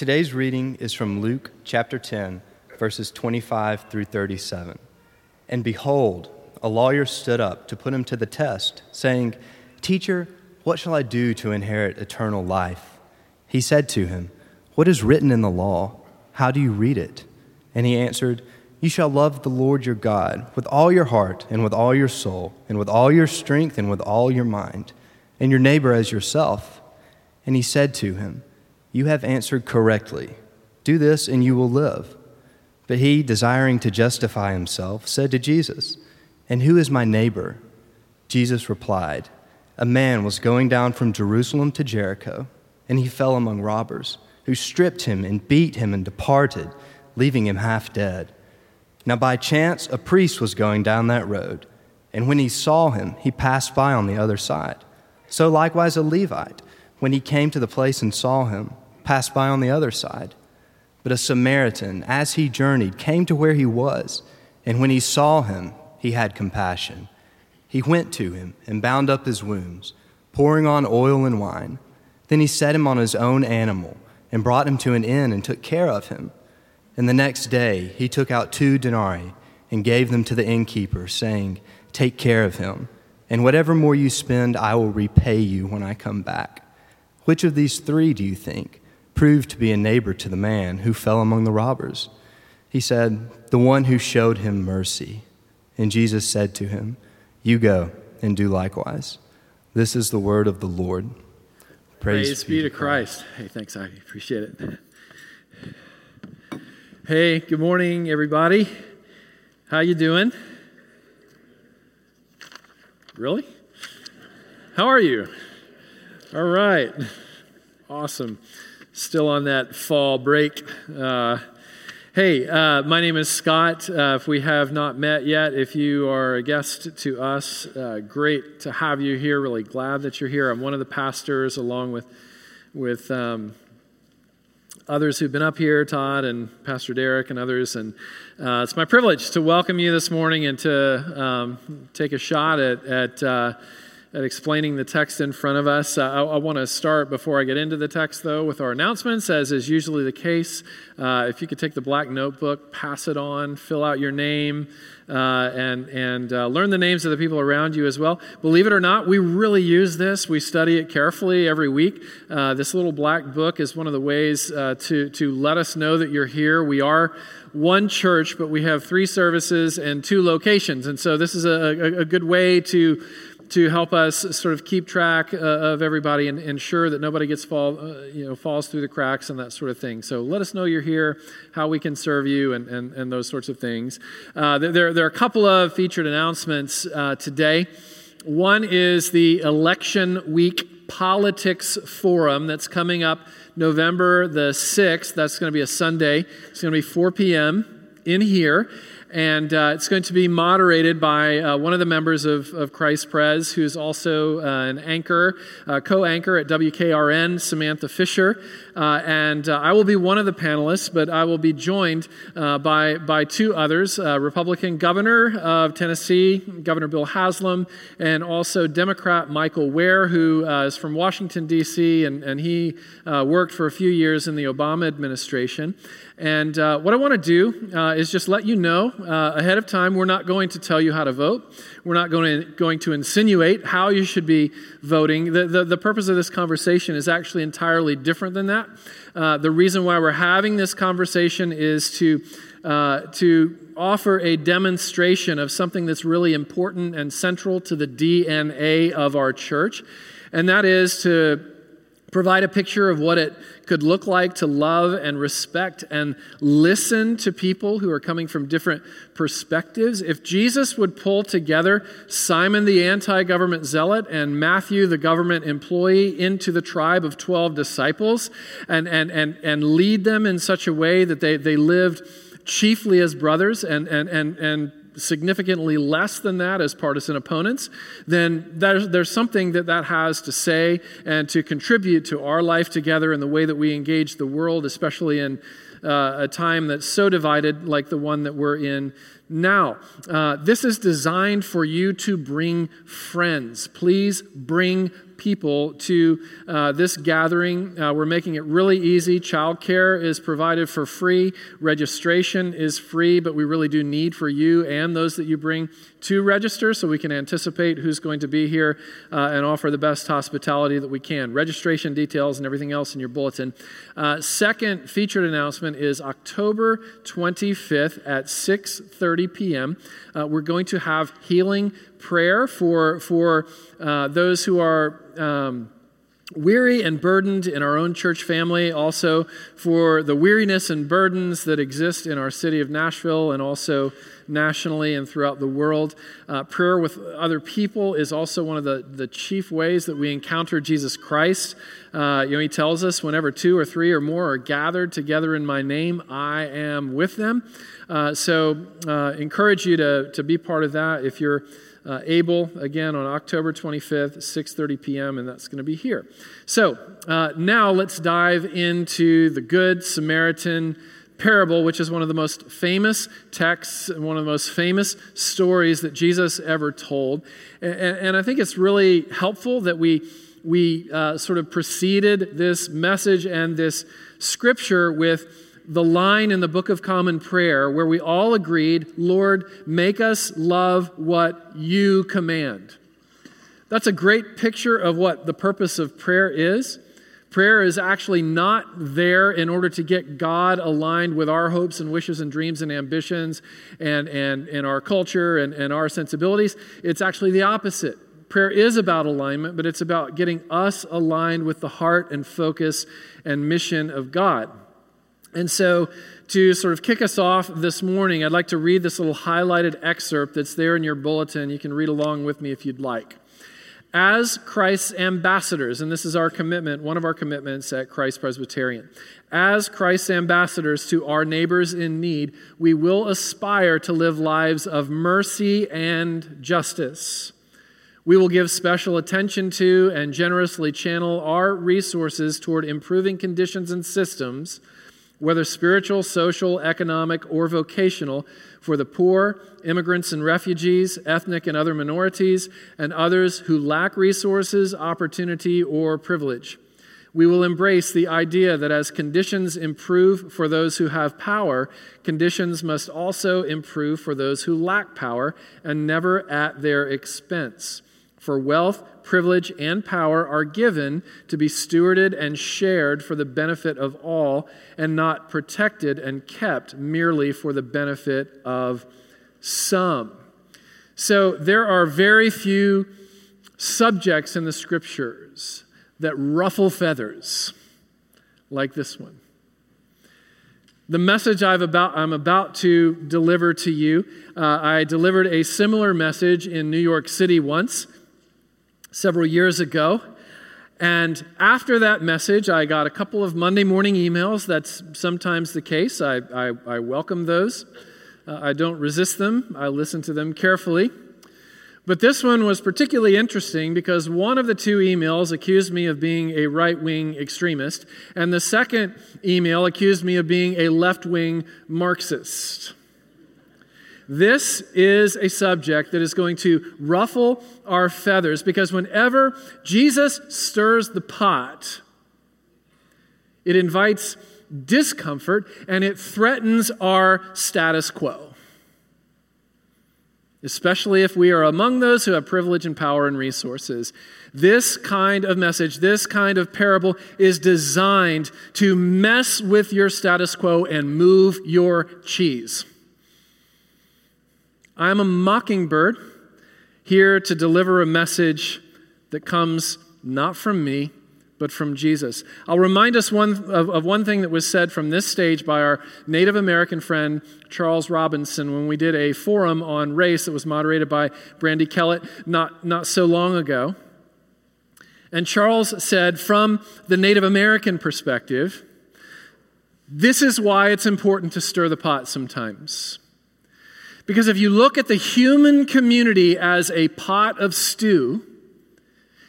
Today's reading is from Luke chapter 10, verses 25 through 37. And behold, a lawyer stood up to put him to the test, saying, Teacher, what shall I do to inherit eternal life? He said to him, What is written in the law? How do you read it? And he answered, You shall love the Lord your God with all your heart, and with all your soul, and with all your strength, and with all your mind, and your neighbor as yourself. And he said to him, You have answered correctly. Do this, and you will live. But he, desiring to justify himself, said to Jesus, And who is my neighbor? Jesus replied, A man was going down from Jerusalem to Jericho, and he fell among robbers, who stripped him and beat him and departed, leaving him half dead. Now, by chance, a priest was going down that road, and when he saw him, he passed by on the other side. So likewise, a Levite, when he came to the place and saw him, passed by on the other side. But a Samaritan, as he journeyed, came to where he was, and when he saw him, he had compassion. He went to him and bound up his wounds, pouring on oil and wine. Then he set him on his own animal and brought him to an inn and took care of him. And the next day he took out two denarii and gave them to the innkeeper, saying, Take care of him, and whatever more you spend, I will repay you when I come back. Which of these three, do you think? proved to be a neighbor to the man who fell among the robbers. He said, The one who showed him mercy. And Jesus said to him, You go and do likewise. This is the word of the Lord. Praise, Praise be, to Christ. Christ. Hey, thanks, I appreciate it. Hey, good morning, everybody. How you doing? Really? How are you? All right. Awesome still on that fall break. Uh, hey, uh, my name is Scott. Uh, if we have not met yet, if you are a guest to us, uh, great to have you here. Really glad that you're here. I'm one of the pastors, along with with um, others who've been up here, Todd and Pastor Derek and others. And uh, it's my privilege to welcome you this morning and to um, take a shot at. at uh, at explaining the text in front of us. Uh, I, I want to start before I get into the text, though, with our announcements, as is usually the case. Uh, if you could take the black notebook, pass it on, fill out your name, uh, and, and uh, learn the names of the people around you as well. Believe it or not, we really use this. We study it carefully every week. Uh, this little black book is one of the ways uh, to, to let us know that you're here. We are one church, but we have three services and two locations. And so this is a, a, a good way to to help us sort of keep track uh, of everybody and ensure that nobody gets fall, uh, you know, falls through the cracks and that sort of thing. So let us know you're here, how we can serve you, and, and, and those sorts of things. Uh, there, there are a couple of featured announcements uh, today. One is the election week politics forum that's coming up November the 6th. That's going to be a Sunday. It's going to be 4 p.m. in here and uh, it's going to be moderated by uh, one of the members of, of Christ Pres, who's also uh, an anchor, uh, co anchor at WKRN, Samantha Fisher. Uh, and uh, I will be one of the panelists, but I will be joined by, by two others Republican governor of Tennessee, Governor Bill Haslam, and also Democrat Michael Wear, who is from Washington, D.C., and, and he worked for a few years in the Obama administration. And what I want to do is just let you know uh, ahead of time. We're not going to tell you how to vote. We're not going to, going to insinuate how you should be voting. The, the, the purpose of this conversation is actually entirely different than that. Uh, the reason why we're having this conversation is to, uh, to offer a demonstration of something that's really important and central to the DNA of our church, and that is to provide a picture of what it could look like to love and respect and listen to people who are coming from different perspectives. If Jesus would pull together Simon the anti government zealot and Matthew the government employee into the tribe of 12 disciples and, and, and, and lead them in such a way that they, they lived chiefly as brothers and, and, and, and significantly less than that as partisan opponents, then there's, there's something that that has to say and to contribute to our life together and the way that we engage the world, especially in uh, a time that's so divided like the one that we're in now. Uh, this is designed for you to bring friends. Please bring people to uh, this gathering. Uh, we're making it really easy. Childcare is provided for free, registration is free, but we really do need for you and those that you bring to register so we can anticipate who's going to be here uh, and offer the best hospitality that we can. Registration details and everything else in your bulletin. Uh, second featured announcement is October 25th at 6:30 p.m. Uh, we're going to have healing prayer for for uh, those who are. Um, weary and burdened in our own church family, also for the weariness and burdens that exist in our city of Nashville and also nationally and throughout the world. Uh, prayer with other people is also one of the, the chief ways that we encounter Jesus Christ. Uh, you know, he tells us whenever two or three or more are gathered together in my name, I am with them. Uh, so, uh, encourage you to, to be part of that if you're uh, able again on October 25th, 6:30 p.m., and that's going to be here. So uh, now let's dive into the Good Samaritan parable, which is one of the most famous texts and one of the most famous stories that Jesus ever told. And, and I think it's really helpful that we we uh, sort of preceded this message and this scripture with the line in the Book of Common Prayer where we all agreed, Lord, make us love what you command. That's a great picture of what the purpose of prayer is. Prayer is actually not there in order to get God aligned with our hopes and wishes and dreams and ambitions and, and, and our culture and, and our sensibilities. It's actually the opposite. Prayer is about alignment, but it's about getting us aligned with the heart and focus and mission of God. And so, to sort of kick us off this morning, I'd like to read this little highlighted excerpt that's there in your bulletin. You can read along with me if you'd like. As Christ's ambassadors, and this is our commitment, one of our commitments at Christ Presbyterian, as Christ's ambassadors to our neighbors in need, we will aspire to live lives of mercy and justice. We will give special attention to and generously channel our resources toward improving conditions and systems whether spiritual, social, economic, or vocational, for the poor, immigrants and refugees, ethnic and other minorities, and others who lack resources, opportunity, or privilege. We will embrace the idea that as conditions improve for those who have power, conditions must also improve for those who lack power, and never at their expense. For wealth, privilege, and power are given to be stewarded and shared for the benefit of all, and not protected and kept merely for the benefit of some. So there are very few subjects in the scriptures that ruffle feathers like this one. The message i am about, about to deliver to you, uh, I delivered a similar message in New York City once several years ago. And after that message, I got a couple of Monday morning emails. That's sometimes the case. I, I, I welcome those. Uh, I don't resist them, I listen to them carefully. But this one was particularly interesting because one of the two emails accused me of being a right wing extremist, and the second email accused me of being a left wing Marxist. This is a subject that is going to ruffle our feathers because whenever Jesus stirs the pot, it invites discomfort and it threatens our status quo. Especially if we are among those who have privilege and power and resources. This kind of message, this kind of parable is designed to mess with your status quo and move your cheese. I'm a mockingbird here to deliver a message that comes not from me, but from Jesus. I'll remind us one, of, of, one thing that was said from this stage by our Native American friend Charles Robinson when we did a forum on race that was moderated by Brandy Kellett not, not so long ago. And Charles said, from the Native American perspective, this is why it's important to stir the pot sometimes. Because if you look at the human community as a pot of stew,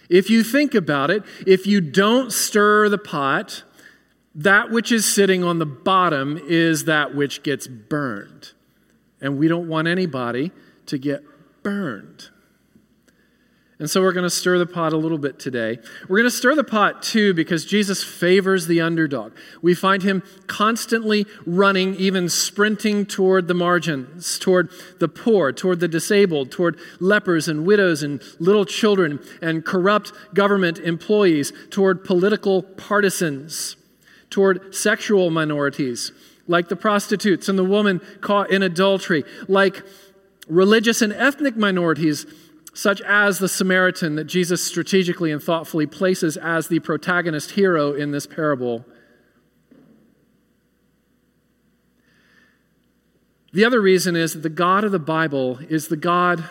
if you think about it, if you don't stir the pot, that which is sitting on the bottom is that which gets burned. And we don't want anybody to get burned. And so we're going to stir the pot a little bit today. We're going to stir the pot too because Jesus favors the underdog. We find him constantly running, even sprinting toward the margins, toward the poor, toward the disabled, toward lepers and widows and little children and corrupt government employees, toward political partisans, toward sexual minorities, like the prostitutes and the woman caught in adultery, like religious and ethnic minorities such as the Samaritan that Jesus strategically and thoughtfully places as the protagonist hero in this parable. The other reason is that the God of the Bible is the God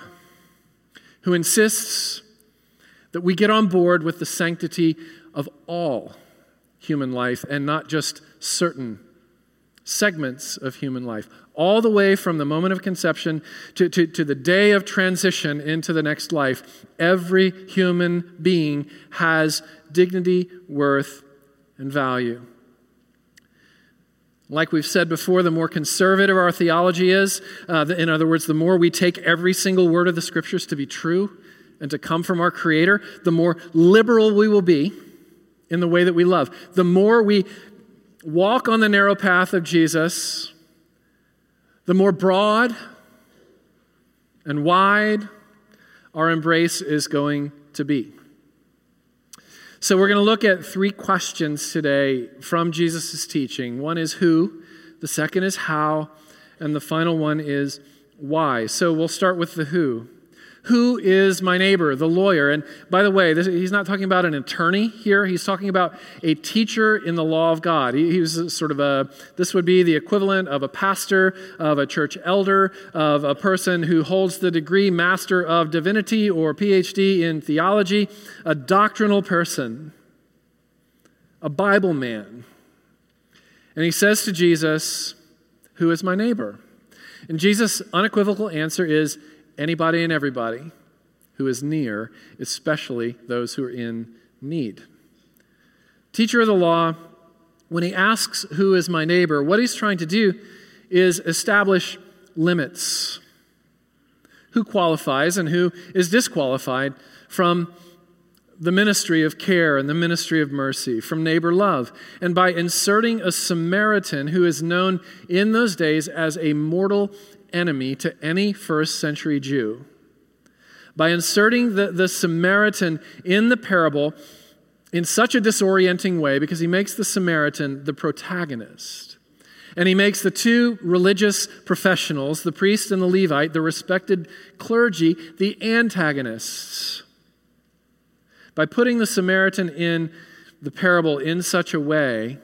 who insists that we get on board with the sanctity of all human life and not just certain segments of human life all the way from the moment of conception to, to, to the day of transition into the next life, every human being has dignity, worth, and value. Like we've said before, the more conservative our theology is, uh, in other words, the more we take every single word of the scriptures to be true and to come from our Creator, the more liberal we will be in the way that we love. The more we walk on the narrow path of Jesus, the more broad and wide our embrace is going to be. So, we're going to look at three questions today from Jesus' teaching. One is who, the second is how, and the final one is why. So, we'll start with the who. Who is my neighbor, the lawyer? And by the way, this, he's not talking about an attorney here. He's talking about a teacher in the law of God. He, he was sort of a, this would be the equivalent of a pastor, of a church elder, of a person who holds the degree Master of Divinity or PhD in theology, a doctrinal person, a Bible man. And he says to Jesus, Who is my neighbor? And Jesus' unequivocal answer is, anybody and everybody who is near, especially those who are in need. Teacher of the law, when he asks, Who is my neighbor? what he's trying to do is establish limits. Who qualifies and who is disqualified from the ministry of care and the ministry of mercy, from neighbor love. And by inserting a Samaritan who is known in those days as a mortal enemy to any first century Jew. By inserting the, the Samaritan in the parable in such a disorienting way, because he makes the Samaritan the protagonist. And he makes the two religious professionals, the priest and the Levite, the respected clergy, the antagonists. By putting the Samaritan in the parable in such a way,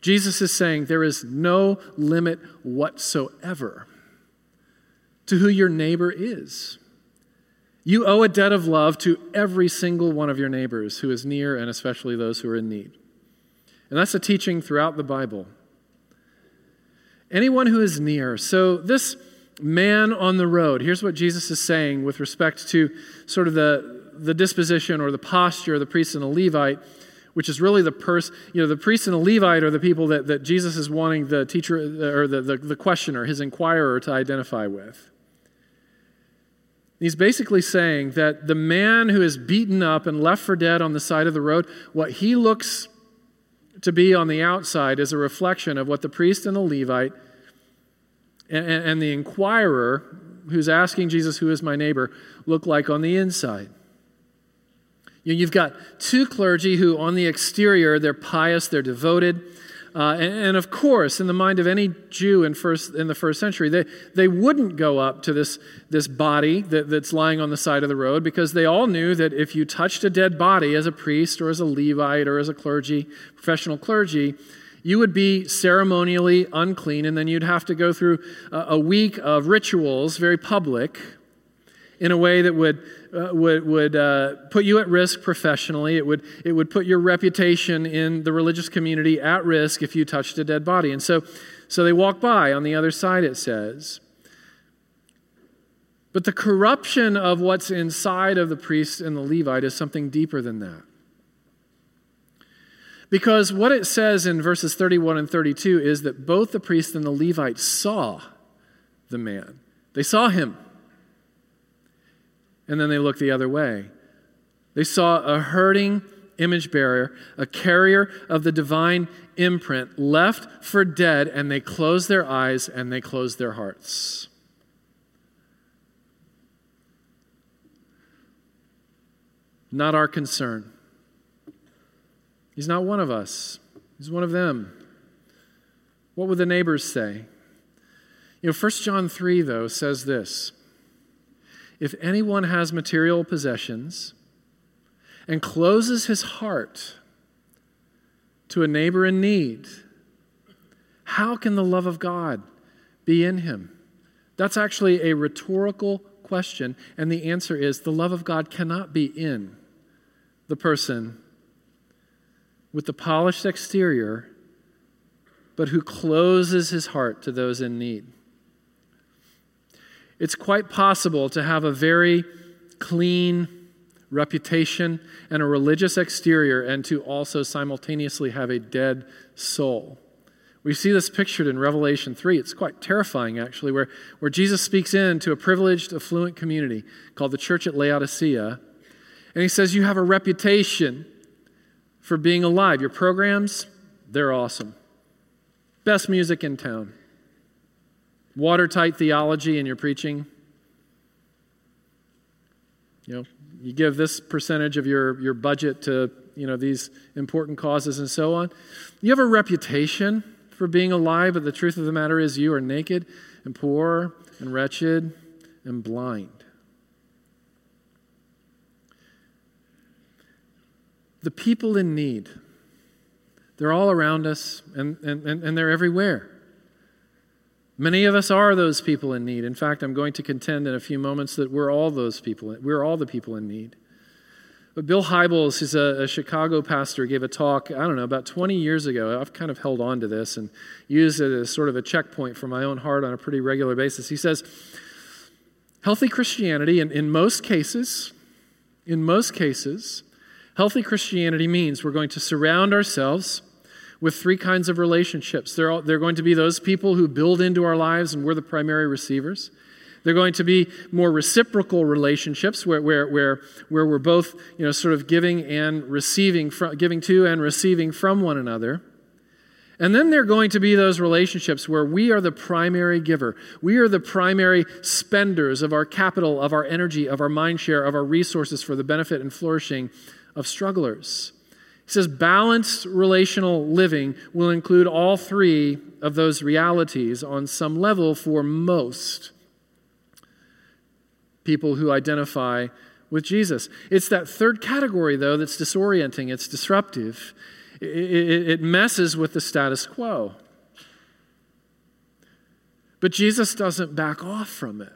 Jesus is saying there is no limit whatsoever to who your neighbor is. You owe a debt of love to every single one of your neighbors who is near and especially those who are in need. And that's a teaching throughout the Bible. Anyone who is near. So, this man on the road, here's what Jesus is saying with respect to sort of the, the disposition or the posture of the priest and the Levite which is really the person, you know, the priest and the Levite are the people that, that Jesus is wanting the teacher or the, the, the questioner, his inquirer, to identify with. He's basically saying that the man who is beaten up and left for dead on the side of the road, what he looks to be on the outside is a reflection of what the priest and the Levite and, and the inquirer who's asking Jesus, Who is my neighbor, look like on the inside. You've got two clergy who, on the exterior, they're pious, they're devoted, uh, and, and, of course, in the mind of any Jew in, first, in the first century, they, they wouldn't go up to this, this body that, that's lying on the side of the road because they all knew that if you touched a dead body as a priest or as a Levite or as a clergy, professional clergy, you would be ceremonially unclean, and then you'd have to go through a, a week of rituals, very public, in a way that would, uh, would, would uh, put you at risk professionally. It would, it would put your reputation in the religious community at risk if you touched a dead body. And so, so they walk by on the other side, it says. But the corruption of what's inside of the priest and the Levite is something deeper than that. Because what it says in verses 31 and 32 is that both the priest and the Levite saw the man. They saw him and then they look the other way. They saw a hurting image bearer, a carrier of the divine imprint, left for dead, and they closed their eyes and they closed their hearts. Not our concern. He's not one of us, he's one of them. What would the neighbors say? You know, 1 John 3, though, says this If anyone has material possessions and closes his heart to a neighbor in need, how can the love of God be in him? That's actually a rhetorical question, and the answer is the love of God cannot be in the person with the polished exterior, but who closes his heart to those in need. It's quite possible to have a very clean reputation and a religious exterior and to also simultaneously have a dead soul. We see this pictured in Revelation 3. It's quite terrifying, actually, where, where Jesus speaks into a privileged, affluent community called the church at Laodicea. And he says, You have a reputation for being alive. Your programs, they're awesome. Best music in town. Watertight theology in your preaching. You know, you give this percentage of your, your budget to, you know, these important causes and so on. You have a reputation for being alive, but the truth of the matter is you are naked and poor and wretched and blind. The people in need, they're all around us and, and, and they're everywhere. Many of us are those people in need. In fact, I'm going to contend in a few moments that we're all those people. We're all the people in need. But Bill Hybels, who's a, a, Chicago pastor, gave a talk, I don't know, about 20 years ago. I've kind of held on to this and used it as sort of a checkpoint for my own heart on a pretty regular basis. He says, Healthy Christianity, in, in most cases, in most cases, healthy Christianity means we're going to surround ourselves with three kinds of relationships. They're, they're going to be those people who build into our lives and we're the primary receivers. They're going to be more reciprocal relationships where, where, where, where we're both you know, sort of giving and receiving, from, giving to and receiving from one another. And then they're going to be those relationships where we are the primary giver. We are the primary spenders of our capital, of our energy, of our mind share, of our resources for the benefit and flourishing of strugglers. He says balanced relational living will include all three of those realities on some level for most people who identify with Jesus. It's that third category, though, that's disorienting, it's disruptive, it, it, it messes with the status quo. But Jesus doesn't back off from it.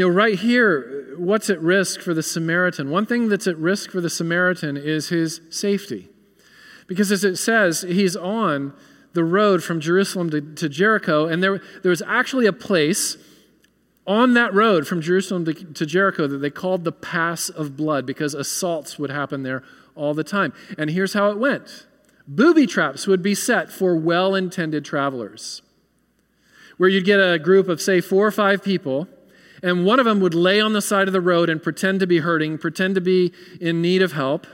You know, right here, what's at risk for the Samaritan? One thing that's at risk for the Samaritan is his safety. Because as it says, he's on the road from Jerusalem to, to Jericho, and there, there was actually a place on that road from Jerusalem to, to Jericho that they called the Pass of Blood because assaults would happen there all the time. And here's how it went booby traps would be set for well intended travelers, where you'd get a group of, say, four or five people and one of them would lay on the side of the road and pretend to be hurting, pretend to be in need of help.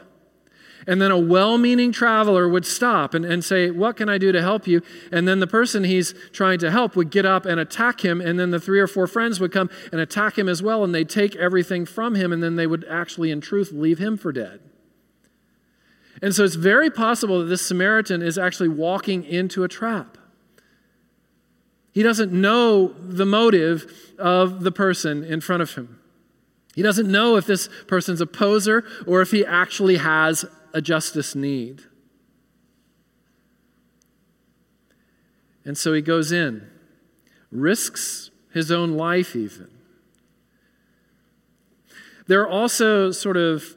And then a well meaning traveler would stop and, and say, What can I do to help you? And then the person he's trying to help would get up and attack him. And then the three or four friends would come and attack him as well. And they'd take everything from him. And then they would actually, in truth, leave him for dead. And so it's very possible that this Samaritan is actually walking into a trap. He doesn't know the motive of the person in front of him. He doesn't know if this person's a poser or if he actually has a justice need. And so he goes in, risks his own life, even. There are also sort of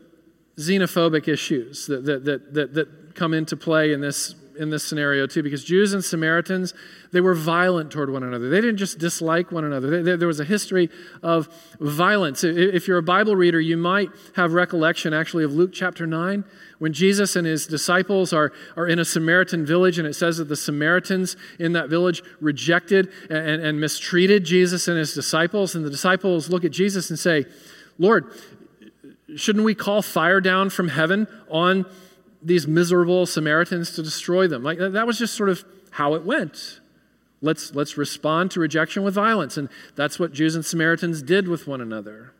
xenophobic issues that, that, that, that, that come into play in this in this scenario too, because Jews and Samaritans, they were violent toward one another. They didn't just dislike one another. They, there was a history of violence. If you're a Bible reader, you might have recollection actually of Luke chapter 9, when Jesus and his disciples are, are in a Samaritan village, and it says that the Samaritans in that village rejected and, and mistreated Jesus and his disciples. And the disciples look at Jesus and say, Lord, shouldn't we call fire down from heaven on these miserable Samaritans to destroy them? Like that was just sort of how it went. Let's, let's respond to rejection with violence. And that's what Jews and Samaritans did with one another.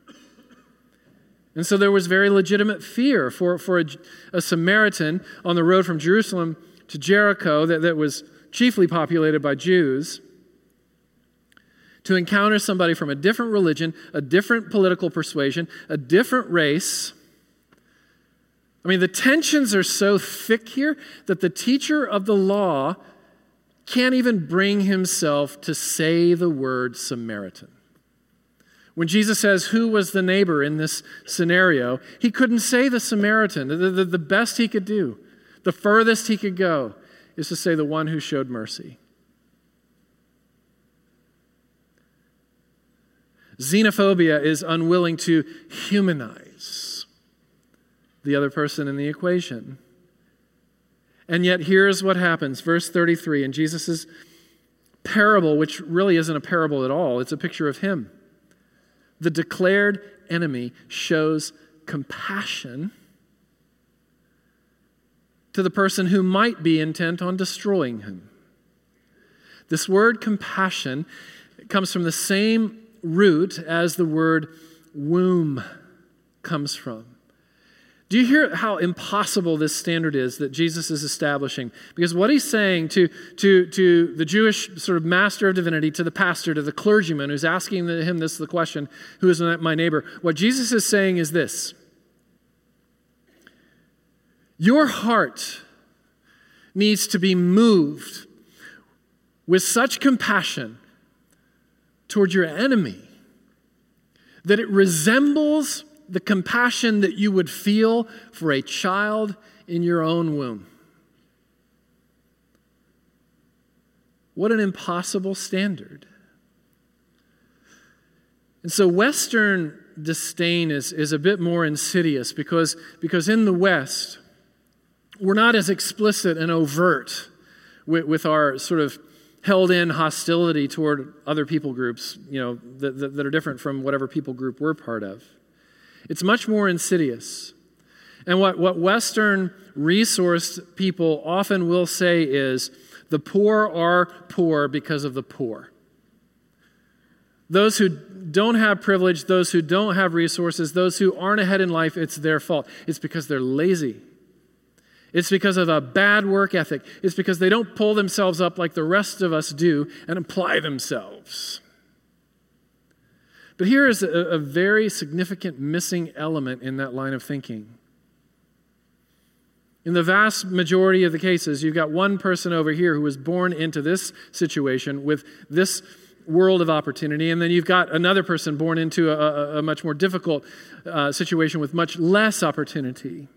And so there was very legitimate fear for, for a, a Samaritan on the road from Jerusalem to Jericho that, that was chiefly populated by Jews to encounter somebody from a different religion, a different political persuasion, a different race. I mean, the tensions are so thick here that the teacher of the law can't even bring himself to say the word Samaritan. When Jesus says, Who was the neighbor in this scenario? He couldn't say the Samaritan. The, the, the, best he could do, the furthest he could go, is to say the one who showed mercy. Xenophobia is unwilling to humanize the other person in the equation. And yet, here's what happens. Verse 33 in Jesus' parable, which really isn't a parable at all, it's a picture of him. The declared enemy shows compassion to the person who might be intent on destroying him. This word compassion comes from the same root as the word womb comes from. Do you hear how impossible this standard is that Jesus is establishing? Because what he's saying to, to, to the Jewish sort of master of divinity, to the pastor, to the clergyman who's asking him this the question, who is my neighbor? What Jesus is saying is this Your heart needs to be moved with such compassion toward your enemy that it resembles the compassion that you would feel for a child in your own womb. What an impossible standard. And so, Western disdain is, is a bit more insidious because, because in the West, we're not as explicit and overt with, with our sort of held in hostility toward other people groups, you know, that, that, that are different from whatever people group we're part of. It's much more insidious. And what, what Western resourced people often will say is the poor are poor because of the poor. Those who don't have privilege, those who don't have resources, those who aren't ahead in life, it's their fault. It's because they're lazy. It's because of a bad work ethic. It's because they don't pull themselves up like the rest of us do and apply themselves. But here is a, a very significant missing element in that line of thinking. In the vast majority of the cases, you've got one person over here who was born into this situation with this world of opportunity, and then you've got another person born into a, a, a much more difficult uh, situation with much less opportunity.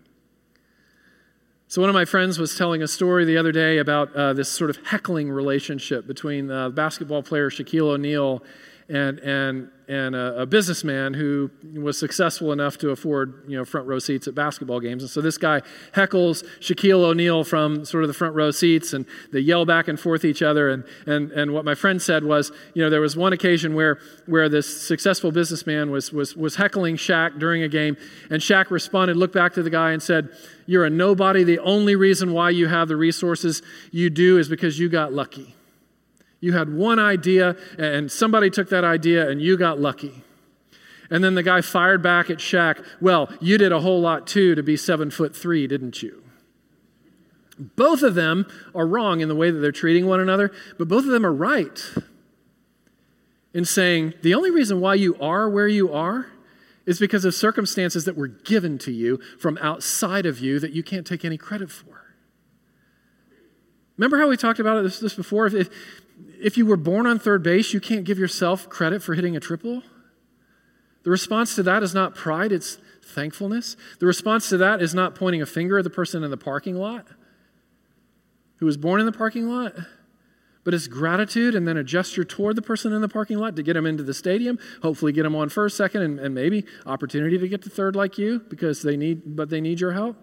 So, one of my friends was telling a story the other day about uh, this sort of heckling relationship between uh, basketball player Shaquille O'Neal and, and, and a, a, businessman who was successful enough to afford you know, front row seats at basketball games. And so this guy heckles Shaquille O'Neal from sort of the front row seats, and they yell back and forth each other. And, and, and what my friend said was, you know, there was one occasion where, where this successful businessman was, was, was heckling Shaq during a game, and Shaq responded, looked back to the guy, and said, You're a nobody. The only reason why you have the resources you do is because you got lucky. You had one idea, and somebody took that idea, and you got lucky. And then the guy fired back at Shaq, Well, you did a whole lot too to be seven foot three, didn't you? Both of them are wrong in the way that they're treating one another, but both of them are right in saying the only reason why you are where you are is because of circumstances that were given to you from outside of you that you can't take any credit for. Remember how we talked about this, this before? If, if you were born on third base, you can't give yourself credit for hitting a triple. The response to that is not pride, it's thankfulness. The response to that is not pointing a finger at the person in the parking lot who was born in the parking lot, but it's gratitude and then a gesture toward the person in the parking lot to get them into the stadium, hopefully get them on first, second, and, and maybe opportunity to get to third like you because they need, but they need your help.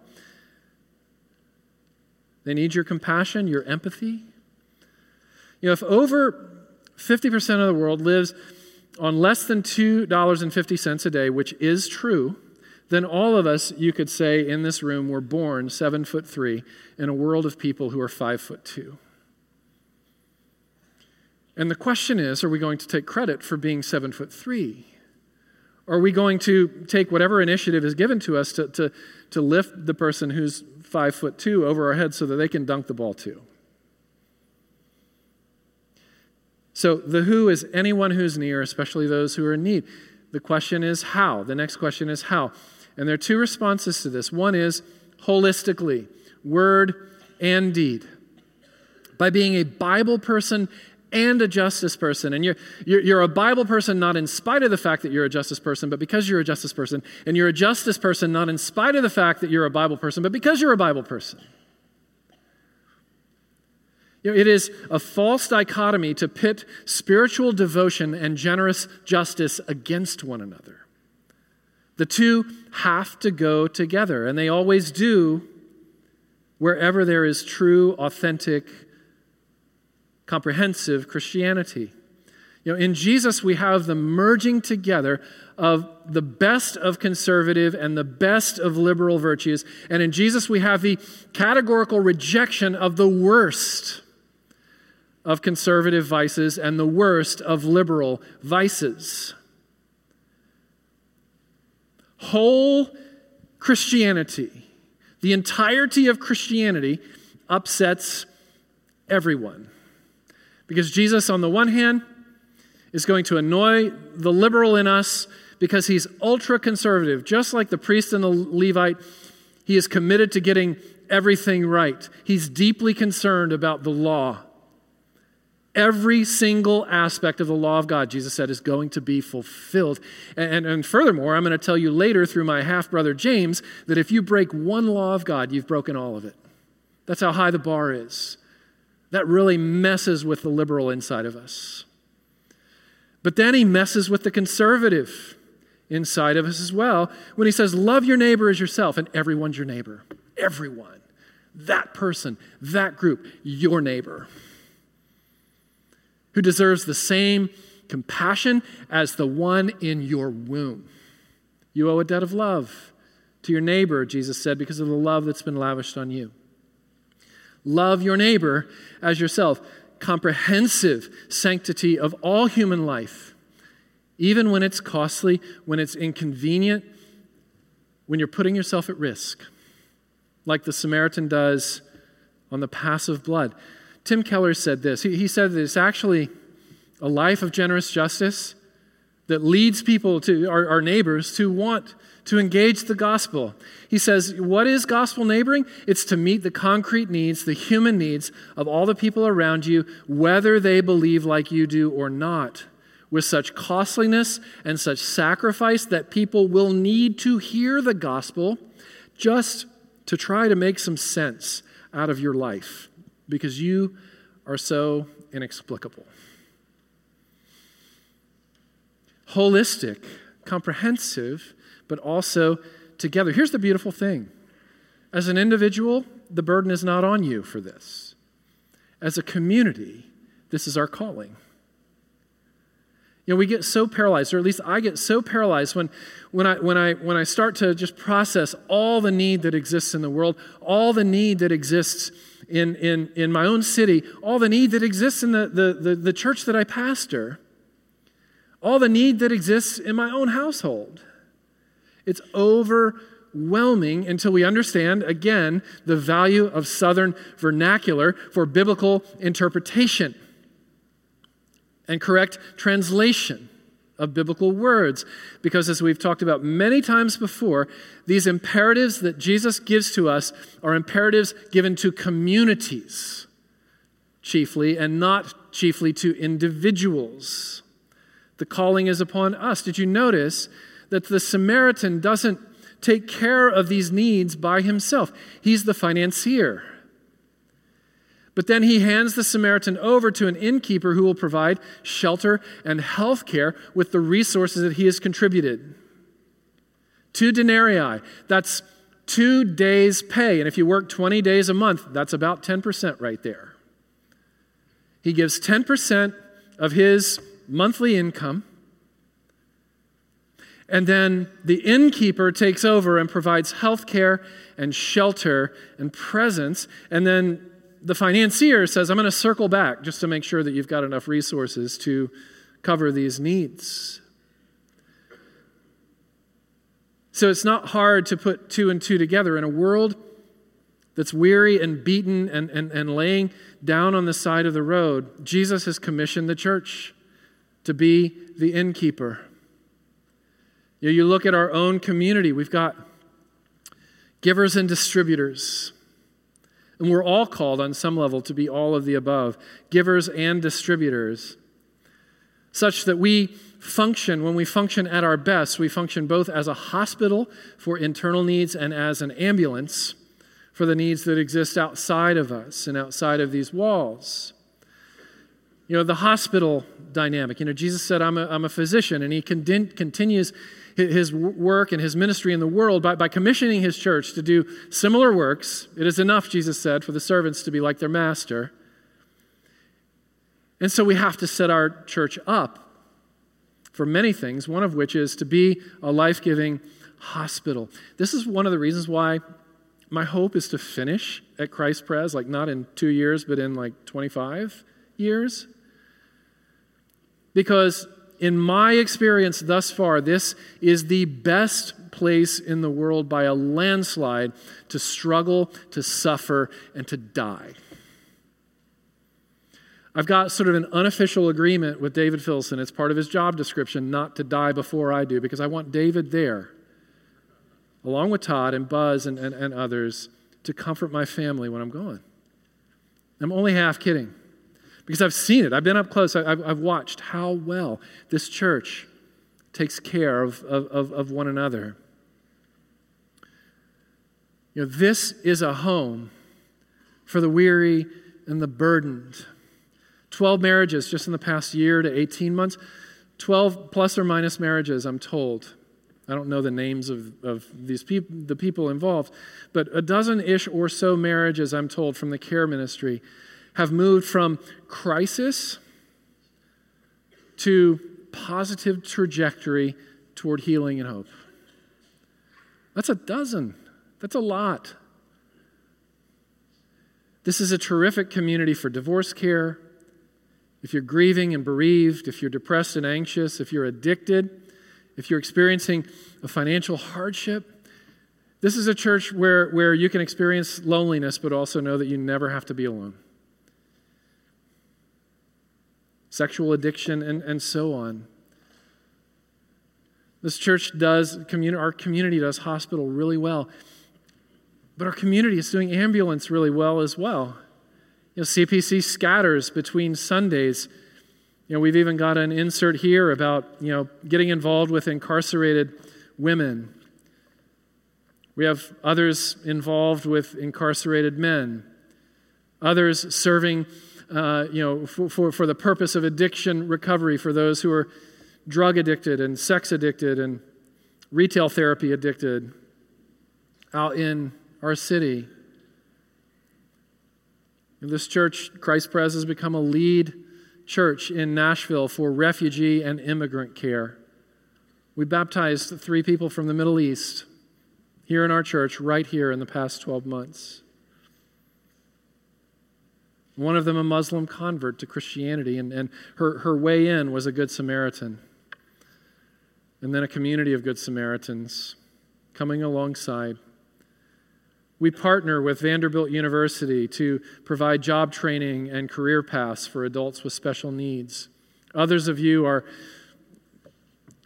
They need your compassion, your empathy. You know, if over 50% of the world lives on less than $2.50 a day, which is true, then all of us, you could say, in this room were born seven foot three in a world of people who are five foot two. And the question is are we going to take credit for being seven foot three? Are we going to take whatever initiative is given to us to, to, to lift the person who's five foot two over our head so that they can dunk the ball too? So, the who is anyone who's near, especially those who are in need. The question is how. The next question is how. And there are two responses to this. One is holistically, word and deed. By being a Bible person and a justice person. And you're, you're, you're, a Bible person not in spite of the fact that you're a justice person, but because you're a justice person. And you're a justice person not in spite of the fact that you're a Bible person, but because you're a Bible person. You know, it is a false dichotomy to pit spiritual devotion and generous justice against one another. The two have to go together, and they always do wherever there is true, authentic, comprehensive Christianity. You know, in Jesus, we have the merging together of the best of conservative and the best of liberal virtues. And in Jesus, we have the categorical rejection of the worst of conservative vices and the worst of liberal vices. Whole Christianity, the entirety of Christianity, upsets everyone. Because Jesus, on the one hand, is going to annoy the liberal in us because he's ultra conservative. Just like the priest and the Levite, he is committed to getting everything right. He's deeply concerned about the law. Every single aspect of the law of God, Jesus said, is going to be fulfilled. And, and, furthermore, I'm going to tell you later through my half brother James that if you break one law of God, you've broken all of it. That's how high the bar is. That really messes with the liberal inside of us. But then he messes with the conservative inside of us as well when he says, Love your neighbor as yourself, and everyone's your neighbor. Everyone. That person, that group, your neighbor who deserves the same compassion as the one in your womb. You owe a debt of love to your neighbor, Jesus said, because of the love that's been lavished on you. Love your neighbor as yourself. Comprehensive sanctity of all human life, even when it's costly, when it's inconvenient, when you're putting yourself at risk, like the Samaritan does on the pass of blood. Tim Keller said this. He, he said that it's actually a life of generous justice that leads people to our, our, neighbors to want to engage the gospel. He says, What is gospel neighboring? It's to meet the concrete needs, the human needs of all the people around you, whether they believe like you do or not, with such costliness and such sacrifice that people will need to hear the gospel just to try to make some sense out of your life because you are so inexplicable. Holistic, comprehensive, but also together. Here's the beautiful thing as an individual, the burden is not on you for this. As a community, this is our calling. You know, we get so paralyzed, or at least I get so paralyzed when, when, I, when, I, when I start to just process all the need that exists in the world, all the need that exists in, in, in my own city, all the need that exists in the, the, the, the church that I pastor, all the need that exists in my own household. It's overwhelming until we understand, again, the value of Southern vernacular for biblical interpretation and correct translation of biblical words. Because as we've talked about many times before, these imperatives that Jesus gives to us are imperatives given to communities, chiefly, and not chiefly to individuals. The calling is upon us. Did you notice that the Samaritan doesn't take care of these needs by himself? He's the financier. But then he hands the Samaritan over to an innkeeper who will provide shelter and health care with the resources that he has contributed. Two denarii, that's two days' pay. And if you work 20 days a month, that's about 10% right there. He gives 10% of his monthly income And then the innkeeper takes over and provides health care and shelter and presence. And then the financier says, I'm going to circle back just to make sure that you've got enough resources to cover these needs. So it's not hard to put two and two together. In a world that's weary and beaten and, and, and laying down on the side of the road, Jesus has commissioned the church to be the innkeeper. You, you look at our own community, we've got givers and distributors. And we're all called on some level to be all of the above givers and distributors, such that we function, when we function at our best, we function both as a hospital for internal needs and as an ambulance for the needs that exist outside of us and outside of these walls. You know, the hospital dynamic. You know, Jesus said, I'm a, I'm a physician, and he con- continues his work and his ministry in the world by, by commissioning his church to do similar works. It is enough, Jesus said, for the servants to be like their master. And so we have to set our church up for many things, one of which is to be a life giving hospital. This is one of the reasons why my hope is to finish at Christ Pres, like not in two years, but in like 25 years. Because in my experience thus far, this is the best place in the world by a landslide to struggle, to suffer, and to die. I've got sort of an unofficial agreement with David Filson. It's part of his job description not to die before I do because I want David there, along with Todd and Buzz and, and, and others, to comfort my family when I'm gone. I'm only half kidding because I've seen it. I've been up close. I've, I've watched how well this church takes care of, of, of one another. You know, this is a home for the weary and the burdened. 12 marriages just in the past year to 18 months. 12 plus or minus marriages, I'm told. I don't know the names of, of these people, the people involved, but a dozen ish or so marriages, I'm told, from the care ministry have moved from crisis to positive trajectory toward healing and hope. That's a dozen. That's a lot. This is a terrific community for divorce care, if you're grieving and bereaved, if you're depressed and anxious, if you're addicted, if you're experiencing a financial hardship, this is a church where, where you can experience loneliness, but also know that you never have to be alone. Sexual addiction, and, and so on. This church does, our community does hospital really well. But our community is doing ambulance really well as well. You know, CPC scatters between Sundays. You know, we've even got an insert here about, you know, getting involved with incarcerated women. We have others involved with incarcerated men. Others serving, uh, you know, for, for, for the purpose of addiction recovery for those who are drug addicted and sex addicted and retail therapy addicted out in our city. This church, Christ Pres, has become a lead church in Nashville for refugee and immigrant care. We baptized three people from the Middle East here in our church, right here in the past 12 months. One of them, a Muslim convert to Christianity, and, and her, her way in was a Good Samaritan. And then a community of Good Samaritans coming alongside. We partner with Vanderbilt University to provide job training and career paths for adults with special needs. Others of you are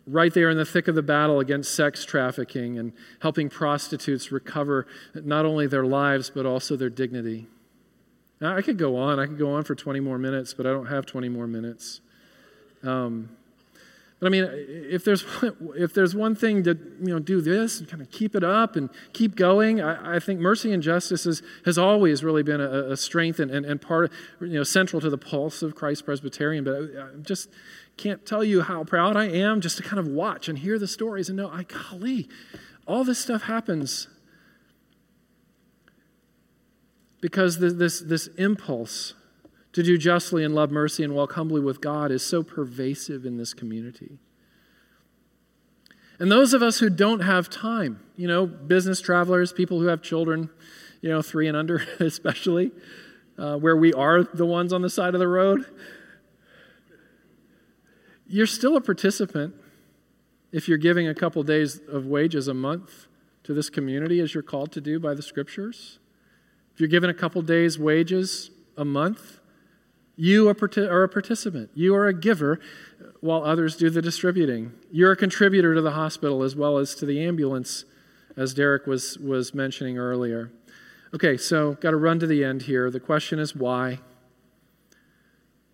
right there in the thick of the battle against sex trafficking and helping prostitutes recover not only their lives but also their dignity. I could go on. I could go on for 20 more minutes, but I don't have 20 more minutes. Um, but I mean, if there's if there's one thing to you know do this and kind of keep it up and keep going, I, I think mercy and justice is, has always really been a, a strength and, and, and, part you know central to the pulse of Christ Presbyterian. But I, I, just can't tell you how proud I am just to kind of watch and hear the stories and know, I golly, all this stuff happens because this this impulse to do justly and love mercy and walk humbly with God is so pervasive in this community. And those of us who don't have time, you know, business travelers, people who have children, you know, three and under especially, uh, where we are the ones on the side of the road, you're still a participant if you're giving a couple days of wages a month to this community as you're called to do by the scriptures. If you're given a couple days' wages a month, you are a participant. You are a giver while others do the distributing. You're a contributor to the hospital as well as to the ambulance, as Derek was, was mentioning earlier. Okay, so got to run to the end here. The question is why?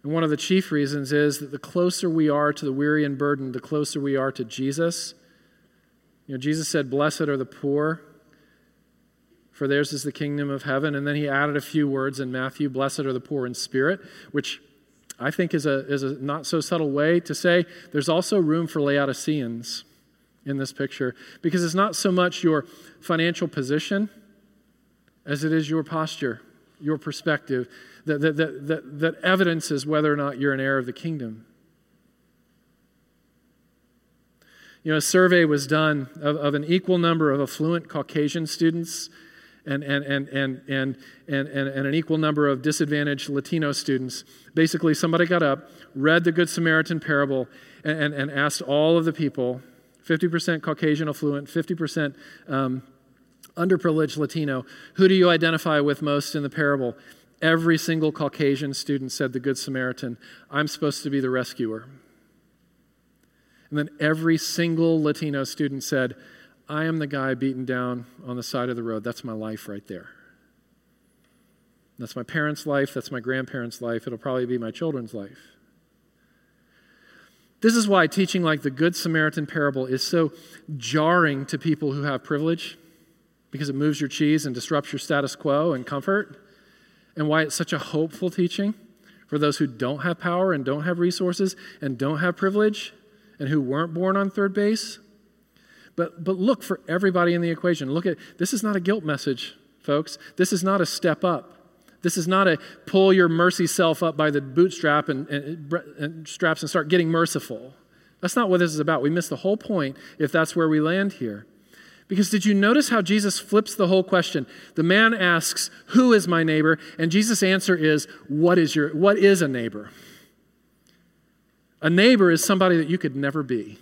And one of the chief reasons is that the closer we are to the weary and burdened, the closer we are to Jesus. You know, Jesus said, Blessed are the poor, for theirs is the kingdom of heaven. And then he added a few words in Matthew, Blessed are the poor in spirit, which I think is a, is a not so subtle way to say there's also room for Laodiceans in this picture because it's not so much your financial position as it is your posture, your perspective that, that, that, that, that evidences whether or not you're an heir of the kingdom. You know, a survey was done of, of an equal number of affluent Caucasian students and, and, and, and, and, and, and, an equal number of disadvantaged Latino students. Basically, somebody got up, read the Good Samaritan parable, and, and, and asked all of the people 50% Caucasian affluent, 50% um, underprivileged Latino, who do you identify with most in the parable? Every single Caucasian student said the Good Samaritan, I'm supposed to be the rescuer. And then every single Latino student said, I am the guy beaten down on the side of the road. That's my life right there. That's my parents' life. That's my grandparents' life. It'll probably be my children's life. This is why teaching like the Good Samaritan parable is so jarring to people who have privilege, because it moves your cheese and disrupts your status quo and comfort and why it's such a hopeful teaching for those who don't have power and don't have resources and don't have privilege and who weren't born on third base. But, but look for everybody in the equation. Look at this is not a guilt message, folks. This is not a step up. This is not a pull your mercy self up by the bootstrap and, and, and straps and start getting merciful. That's not what this is about. We miss the whole point if that's where we land here. Because did you notice how Jesus flips the whole question? The man asks, Who is my neighbor? And Jesus' answer is, What is, your, what is a neighbor? A neighbor is somebody that you could never be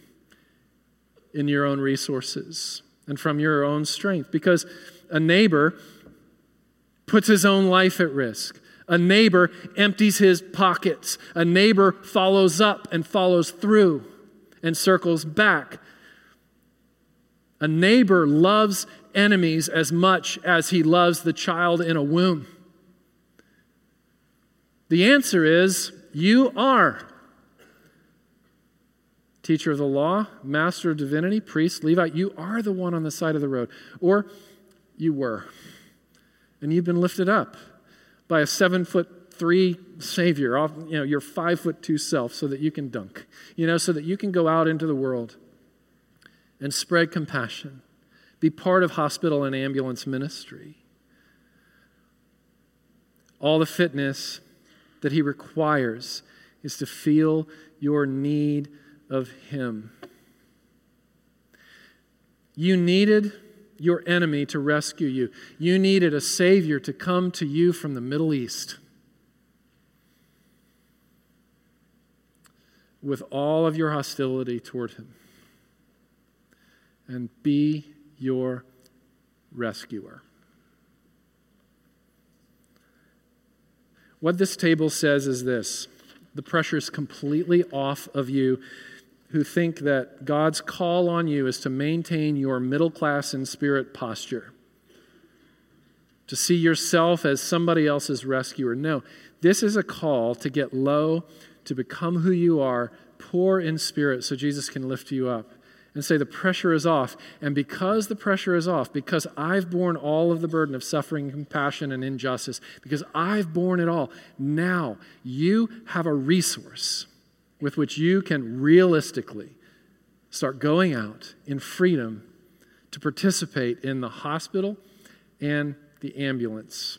in your own resources and from your own strength. Because a neighbor puts his own life at risk. A neighbor empties his pockets. A neighbor follows up and follows through and circles back. A neighbor loves enemies as much as he loves the child in a womb. The answer is you are. Teacher of the law, master of divinity, priest, Levite, you are the one on the side of the road. Or you were. And you've been lifted up by a seven foot three Savior, off, you know, your five foot two self, so that you can dunk, you know, so that you can go out into the world and spread compassion. Be part of hospital and ambulance ministry. All the fitness that He requires is to feel your need of Him. You needed your enemy to rescue you, you needed a Savior to come to you from the Middle East. With all of your hostility toward Him and be your rescuer. What this table says is this the pressure is completely off of you who think that God's call on you is to maintain your middle class in spirit posture, to see yourself as somebody else's rescuer. No, this is a call to get low, to become who you are, poor in spirit, so Jesus can lift you up and say, The pressure is off. And because the pressure is off, because I've borne all of the burden of suffering, compassion, and injustice, because I've borne it all, now you have a resource with which you can realistically start going out in freedom to participate in the hospital and the ambulance.